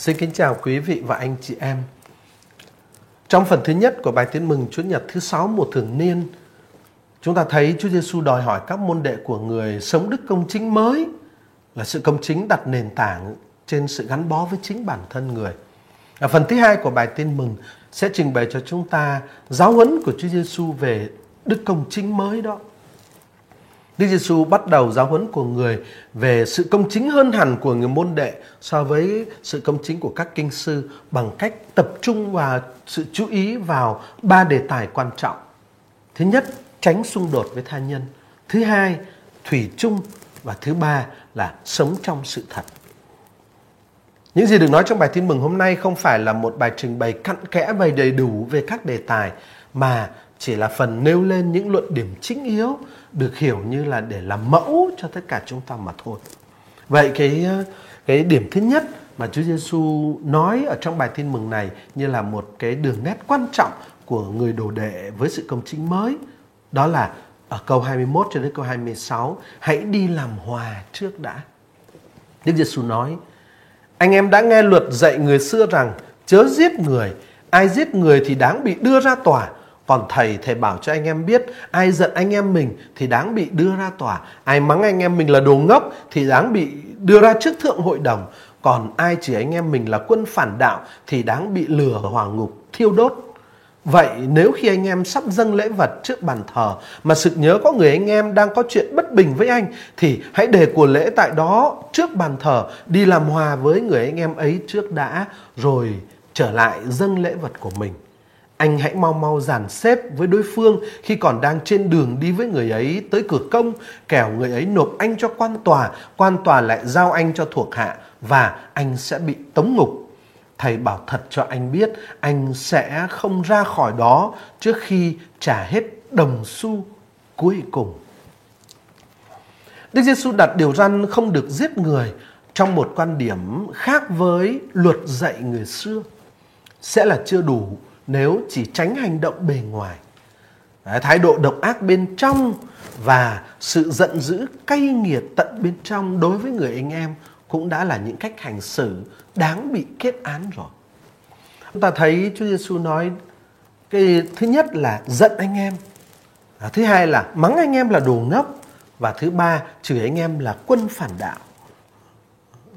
Xin kính chào quý vị và anh chị em. Trong phần thứ nhất của bài tiến mừng Chúa Nhật thứ sáu mùa thường niên, chúng ta thấy Chúa Giêsu đòi hỏi các môn đệ của người sống đức công chính mới là sự công chính đặt nền tảng trên sự gắn bó với chính bản thân người. Ở phần thứ hai của bài tin mừng sẽ trình bày cho chúng ta giáo huấn của Chúa Giêsu về đức công chính mới đó. Đức Giêsu bắt đầu giáo huấn của người về sự công chính hơn hẳn của người môn đệ so với sự công chính của các kinh sư bằng cách tập trung và sự chú ý vào ba đề tài quan trọng. Thứ nhất, tránh xung đột với tha nhân. Thứ hai, thủy chung và thứ ba là sống trong sự thật. Những gì được nói trong bài tin mừng hôm nay không phải là một bài trình bày cặn kẽ và đầy đủ về các đề tài mà chỉ là phần nêu lên những luận điểm chính yếu được hiểu như là để làm mẫu cho tất cả chúng ta mà thôi. Vậy cái ờ, cái điểm thứ nhất mà Chúa Giêsu nói ở trong bài tin mừng này như là một cái đường nét quan trọng của người đồ đệ với sự công chính mới đó là ở câu 21 cho đến câu 26 hãy đi làm hòa trước đã. Đức Giêsu nói anh em đã nghe luật dạy người xưa rằng chớ giết người, ai giết người thì đáng bị đưa ra tòa còn thầy, thầy bảo cho anh em biết ai giận anh em mình thì đáng bị đưa ra tòa. Ai mắng anh em mình là đồ ngốc thì đáng bị đưa ra trước thượng hội đồng. Còn ai chỉ anh em mình là quân phản đạo thì đáng bị lừa hỏa ngục, thiêu đốt. Vậy nếu khi anh em sắp dâng lễ vật trước bàn thờ mà sực nhớ có người anh em đang có chuyện bất bình với anh thì hãy để của lễ tại đó trước bàn thờ đi làm hòa với người anh em ấy trước đã rồi trở lại dâng lễ vật của mình anh hãy mau mau dàn xếp với đối phương khi còn đang trên đường đi với người ấy tới cửa công, kẻo người ấy nộp anh cho quan tòa, quan tòa lại giao anh cho thuộc hạ và anh sẽ bị tống ngục. Thầy bảo thật cho anh biết anh sẽ không ra khỏi đó trước khi trả hết đồng xu cuối cùng. Đức Giêsu đặt điều răn không được giết người trong một quan điểm khác với luật dạy người xưa sẽ là chưa đủ nếu chỉ tránh hành động bề ngoài. Đấy, thái độ độc ác bên trong và sự giận dữ cay nghiệt tận bên trong đối với người anh em cũng đã là những cách hành xử đáng bị kết án rồi. Chúng ta thấy Chúa Giêsu nói cái thứ nhất là giận anh em. Thứ hai là mắng anh em là đồ ngốc. Và thứ ba chửi anh em là quân phản đạo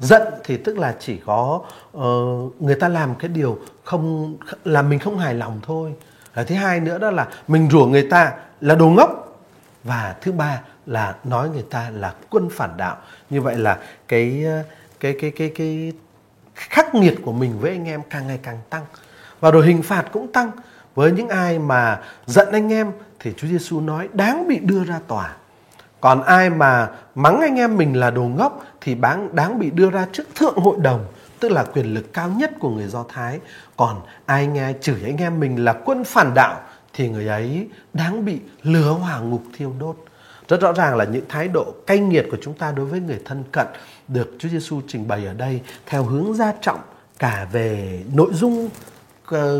giận thì tức là chỉ có uh, người ta làm cái điều không là mình không hài lòng thôi. Và thứ hai nữa đó là mình rủa người ta là đồ ngốc. Và thứ ba là nói người ta là quân phản đạo. Như vậy là cái ờ, cái cái cái cái khắc nghiệt của mình với anh em càng ngày càng tăng. Và rồi hình phạt cũng tăng. Với những ai mà giận anh em thì Chúa Giêsu nói đáng bị đưa ra tòa. Còn ai mà mắng anh em mình là đồ ngốc thì đáng, đáng bị đưa ra trước thượng hội đồng, tức là quyền lực cao nhất của người Do Thái. Còn ai nghe chửi anh em mình là quân phản đạo thì người ấy đáng bị lửa hỏa ngục thiêu đốt. Rất rõ ràng là những thái độ cay nghiệt của chúng ta đối với người thân cận được Chúa Giêsu trình bày ở đây theo hướng gia trọng cả về nội dung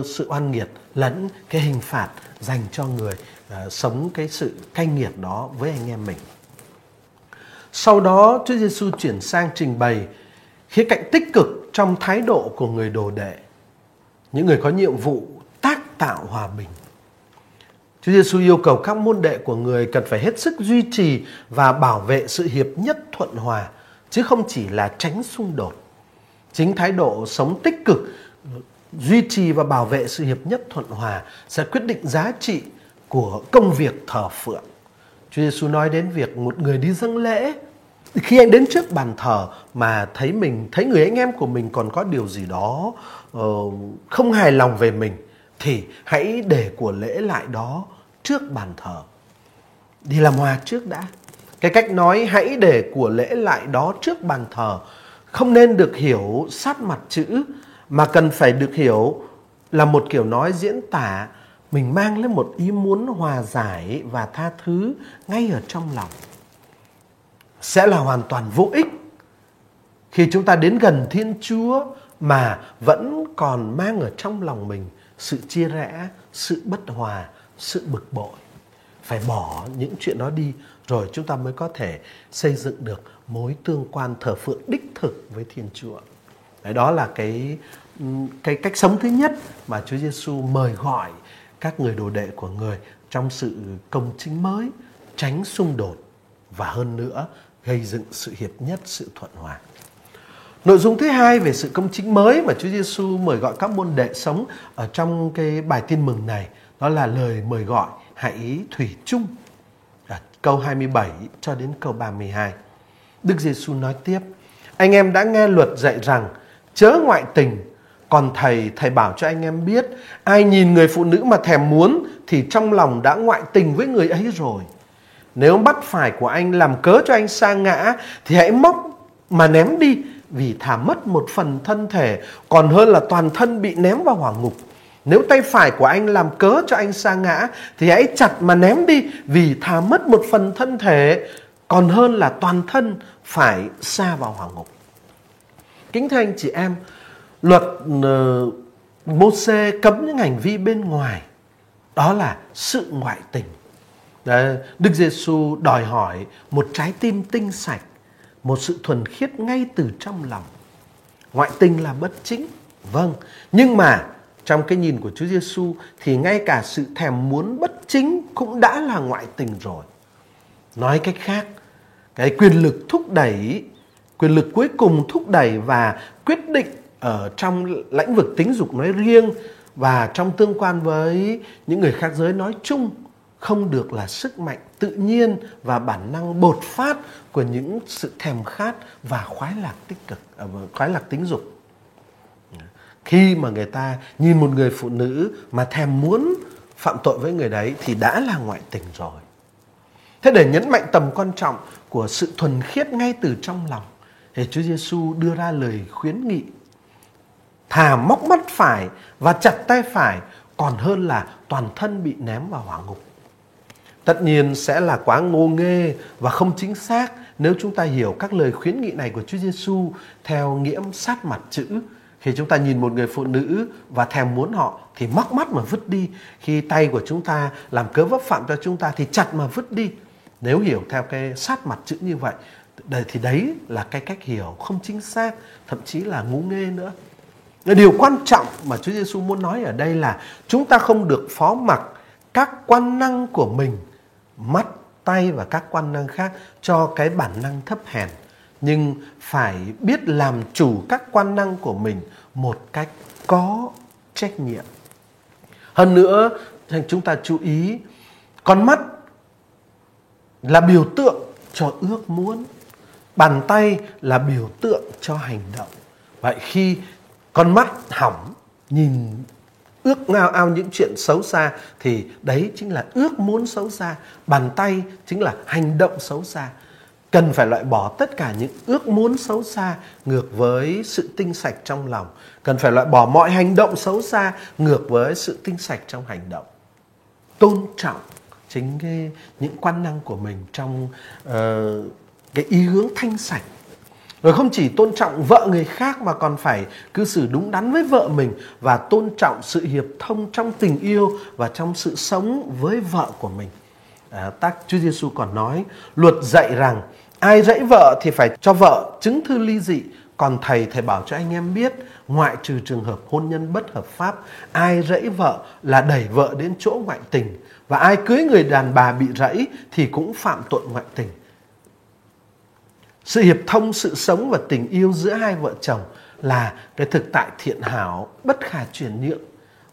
sự oan nghiệt lẫn cái hình phạt dành cho người ờ, sống cái sự cay nghiệt đó với anh em mình. Sau đó Chúa Giêsu chuyển sang trình bày khía cạnh tích cực trong thái độ của người đồ đệ, những người có nhiệm vụ tác tạo hòa bình. Chúa Giêsu yêu cầu các môn đệ của người cần phải hết sức duy trì và bảo vệ sự hiệp nhất thuận hòa, chứ không chỉ là tránh xung đột. Chính thái độ sống tích cực, duy trì và bảo vệ sự hiệp nhất thuận hòa sẽ quyết định giá trị của công việc thờ phượng. Chúa Giêsu nói đến việc một người đi dâng lễ. Khi anh đến trước bàn thờ mà thấy mình thấy người anh em của mình còn có điều gì đó uh, không hài lòng về mình thì hãy để của lễ lại đó trước bàn thờ. Đi làm hòa trước đã. Cái cách nói hãy để của lễ lại đó trước bàn thờ không nên được hiểu sát mặt chữ mà cần phải được hiểu là một kiểu nói diễn tả mình mang lên một ý muốn hòa giải và tha thứ ngay ở trong lòng. Sẽ là hoàn toàn vô ích khi chúng ta đến gần thiên chúa mà vẫn còn mang ở trong lòng mình sự chia rẽ sự bất hòa sự bực bội. Phải bỏ những chuyện đó đi rồi chúng ta mới có thể xây dựng được mối tương quan thờ phượng đích thực với thiên chúa. Đấy, đó là cái cái cách sống thứ nhất mà Chúa Giêsu mời gọi các người đồ đệ của người trong sự công chính mới, tránh xung đột và hơn nữa gây dựng sự hiệp nhất, sự thuận hòa. Nội dung thứ hai về sự công chính mới mà Chúa Giêsu mời gọi các môn đệ sống ở trong cái bài tin mừng này đó là lời mời gọi hãy thủy chung. À, câu 27 cho đến câu 32. Đức Giêsu nói tiếp: Anh em đã nghe luật dạy rằng chớ ngoại tình, còn thầy thầy bảo cho anh em biết ai nhìn người phụ nữ mà thèm muốn thì trong lòng đã ngoại tình với người ấy rồi. Nếu bắt phải của anh làm cớ cho anh sa ngã thì hãy móc mà ném đi vì thà mất một phần thân thể còn hơn là toàn thân bị ném vào hỏa ngục. Nếu tay phải của anh làm cớ cho anh sa ngã thì hãy chặt mà ném đi vì thà mất một phần thân thể còn hơn là toàn thân phải xa vào hỏa ngục. Kính thưa anh chị em, luật ờ, uh, Mô-xê cấm những hành vi bên ngoài đó là sự ngoại tình. Đấy, Đức Giêsu đòi hỏi một trái tim tinh sạch một sự thuần khiết ngay từ trong lòng. Ngoại tình là bất chính, vâng, nhưng mà trong cái nhìn của Chúa Giêsu thì ngay cả sự thèm muốn bất chính cũng đã là ngoại tình rồi. Nói cách khác, cái quyền lực thúc đẩy, quyền lực cuối cùng thúc đẩy và quyết định ở trong lĩnh vực tính dục nói riêng và trong tương quan với những người khác giới nói chung không được là sức mạnh tự nhiên và bản năng bột phát của những sự thèm khát và khoái lạc tích cực à, vâng, khoái lạc tính dục. Khi mà người ta nhìn một người phụ nữ mà thèm muốn phạm tội với người đấy thì đã là ngoại tình rồi. Thế để nhấn mạnh tầm quan trọng của sự thuần khiết ngay từ trong lòng, thì Chúa Giêsu đưa ra lời khuyến nghị thà móc mắt phải và chặt tay phải còn hơn là toàn thân bị ném vào hỏa ngục Tất nhiên sẽ là quá ngô nghê và không chính xác nếu chúng ta hiểu các lời khuyến nghị này của Chúa Giêsu theo nghĩa sát mặt chữ. Khi chúng ta nhìn một người phụ nữ và thèm muốn họ thì móc mắt mà vứt đi. Khi tay của chúng ta làm cớ vấp phạm cho chúng ta thì chặt mà vứt đi. Nếu hiểu theo cái sát mặt chữ như vậy thì đấy là cái cách hiểu không chính xác, thậm chí là ngu nghê nữa. Điều quan trọng mà Chúa Giêsu muốn nói ở đây là chúng ta không được phó mặc các quan năng của mình mắt, tay và các quan năng khác cho cái bản năng thấp hèn. Nhưng phải biết làm chủ các quan năng của mình một cách có trách nhiệm. Hơn nữa, chúng ta chú ý, con mắt là biểu tượng cho ước muốn. Bàn tay là biểu tượng cho hành động. Vậy khi con mắt hỏng, nhìn ước ngao ao những chuyện xấu xa thì đấy chính là ước muốn xấu xa bàn tay chính là hành động xấu xa. Cần phải loại bỏ tất cả những ước muốn xấu xa ngược với sự tinh sạch trong lòng. Cần phải loại bỏ mọi hành động xấu xa ngược với sự tinh sạch trong hành động. Tôn trọng chính cái những quan năng của mình trong uh, cái ý hướng thanh sạch rồi không chỉ tôn trọng vợ người khác mà còn phải cư xử đúng đắn với vợ mình và tôn trọng sự hiệp thông trong tình yêu và trong sự sống với vợ của mình. À, tác Chúa Giêsu còn nói luật dạy rằng ai dãy vợ thì phải cho vợ chứng thư ly dị còn thầy thầy bảo cho anh em biết ngoại trừ trường hợp hôn nhân bất hợp pháp ai rẫy vợ là đẩy vợ đến chỗ ngoại tình và ai cưới người đàn bà bị rẫy thì cũng phạm tội ngoại tình sự hiệp thông, sự sống và tình yêu giữa hai vợ chồng là cái thực tại thiện hảo, bất khả chuyển nhượng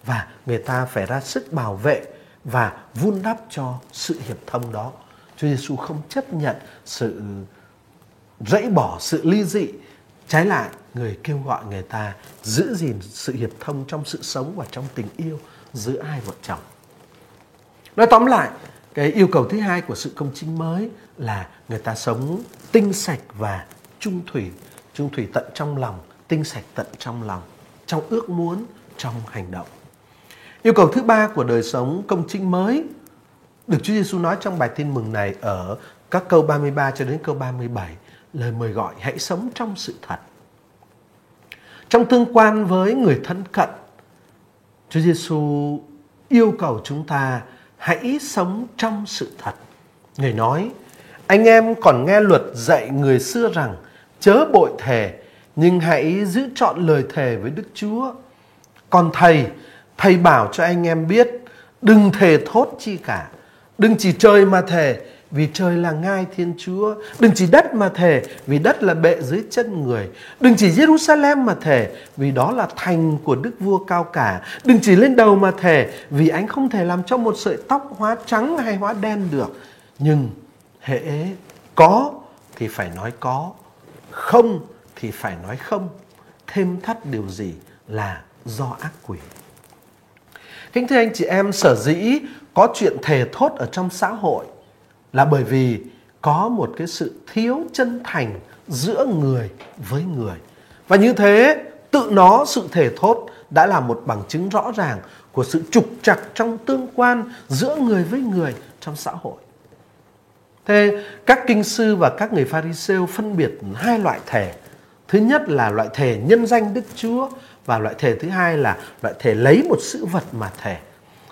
và người ta phải ra sức bảo vệ và vun đắp cho sự hiệp thông đó. Chúa Giêsu không chấp nhận sự rẫy bỏ sự ly dị, trái lại người kêu gọi người ta giữ gìn sự hiệp thông trong sự sống và trong tình yêu giữa hai vợ chồng. Nói tóm lại, cái yêu cầu thứ hai của sự công chính mới là người ta sống tinh sạch và trung thủy. Trung thủy tận trong lòng, tinh sạch tận trong lòng, trong ước muốn, trong hành động. Yêu cầu thứ ba của đời sống công chính mới, được Chúa Giêsu nói trong bài tin mừng này ở các câu 33 cho đến câu 37 lời mời gọi hãy sống trong sự thật. Trong tương quan với người thân cận, Chúa Giêsu yêu cầu chúng ta hãy sống trong sự thật. Người nói, anh em còn nghe luật dạy người xưa rằng chớ bội thề, nhưng hãy giữ trọn lời thề với Đức Chúa. Còn thầy, thầy bảo cho anh em biết, đừng thề thốt chi cả. Đừng chỉ chơi mà thề, vì trời là ngai Thiên Chúa. Đừng chỉ đất mà thề, vì đất là bệ dưới chân người. Đừng chỉ Jerusalem mà thề, vì đó là thành của Đức Vua cao cả. Đừng chỉ lên đầu mà thề, vì anh không thể làm cho một sợi tóc hóa trắng hay hóa đen được. Nhưng hễ có thì phải nói có, không thì phải nói không. Thêm thắt điều gì là do ác quỷ. Kính thưa anh chị em, sở dĩ có chuyện thề thốt ở trong xã hội là bởi vì có một cái sự thiếu chân thành giữa người với người. Và như thế, tự nó sự thể thốt đã là một bằng chứng rõ ràng của sự trục trặc trong tương quan giữa người với người trong xã hội. Thế các kinh sư và các người Pharisêu phân biệt hai loại thể. Thứ nhất là loại thể nhân danh Đức Chúa và loại thể thứ hai là loại thể lấy một sự vật mà thể.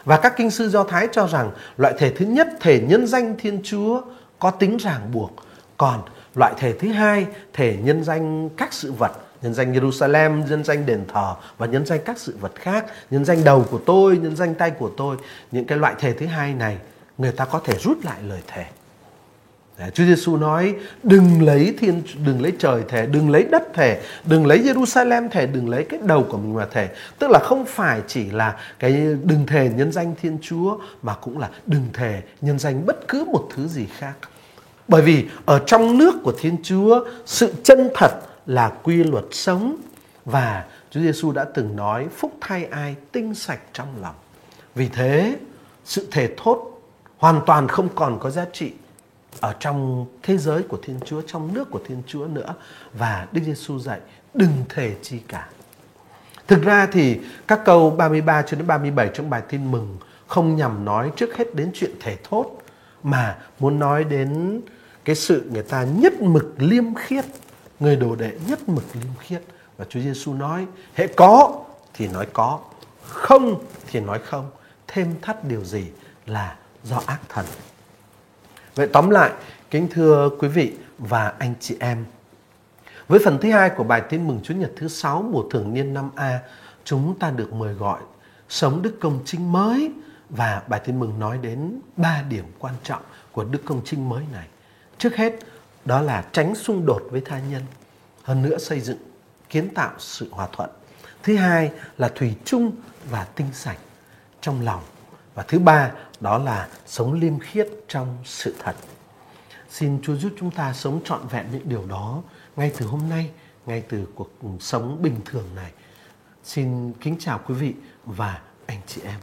Và các kinh sư Do Thái cho rằng loại thể thứ nhất, thể nhân danh Thiên Chúa, có tính ràng buộc. Còn loại thể thứ hai, thể nhân danh các sự vật, nhân danh Jerusalem, nhân danh đền thờ và nhân danh các sự vật khác, nhân danh đầu của tôi, nhân danh tay của tôi. Những cái loại thể thứ hai này, người ta có thể rút lại lời thề. Dạ, Chúa Giêsu nói đừng lấy thiên đừng lấy trời thề, đừng lấy đất thề, đừng lấy Jerusalem thề, đừng lấy cái đầu của mình mà thề. Tức là không phải chỉ là cái đừng thề nhân danh Thiên Chúa mà cũng là đừng thề nhân danh bất cứ một thứ gì khác. Bởi vì ở trong nước của Thiên Chúa, sự chân thật là quy luật sống và Chúa Giêsu đã từng nói phúc thay ai tinh sạch trong lòng. Vì thế, sự thề thốt hoàn toàn không còn có giá trị ở trong thế giới của Thiên Chúa, trong nước của Thiên Chúa nữa và Đức Giêsu dạy đừng thể chi cả. Thực ra thì các câu 33 cho đến 37 trong bài tin mừng không nhằm nói trước hết đến chuyện thể thốt mà muốn nói đến cái sự người ta nhất mực liêm khiết, người đồ đệ nhất mực liêm khiết và Chúa Giêsu nói hệ có thì nói có, không thì nói không, thêm thắt điều gì là do ác thần. Vậy tóm lại, kính thưa quý vị và anh chị em, với phần thứ hai của bài tin mừng Chúa Nhật thứ sáu mùa thường niên năm A, chúng ta được mời gọi sống đức công chính mới và bài tin mừng nói đến ba điểm quan trọng của đức công chính mới này. Trước hết, đó là tránh xung đột với tha nhân, hơn nữa xây dựng, kiến tạo sự hòa thuận. Thứ hai là thủy chung và tinh sạch trong lòng. Và thứ ba đó là sống liêm khiết trong sự thật. Xin Chúa giúp chúng ta sống trọn vẹn những điều đó ngay từ hôm nay, ngay từ cuộc sống bình thường này. Xin kính chào quý vị và anh chị em.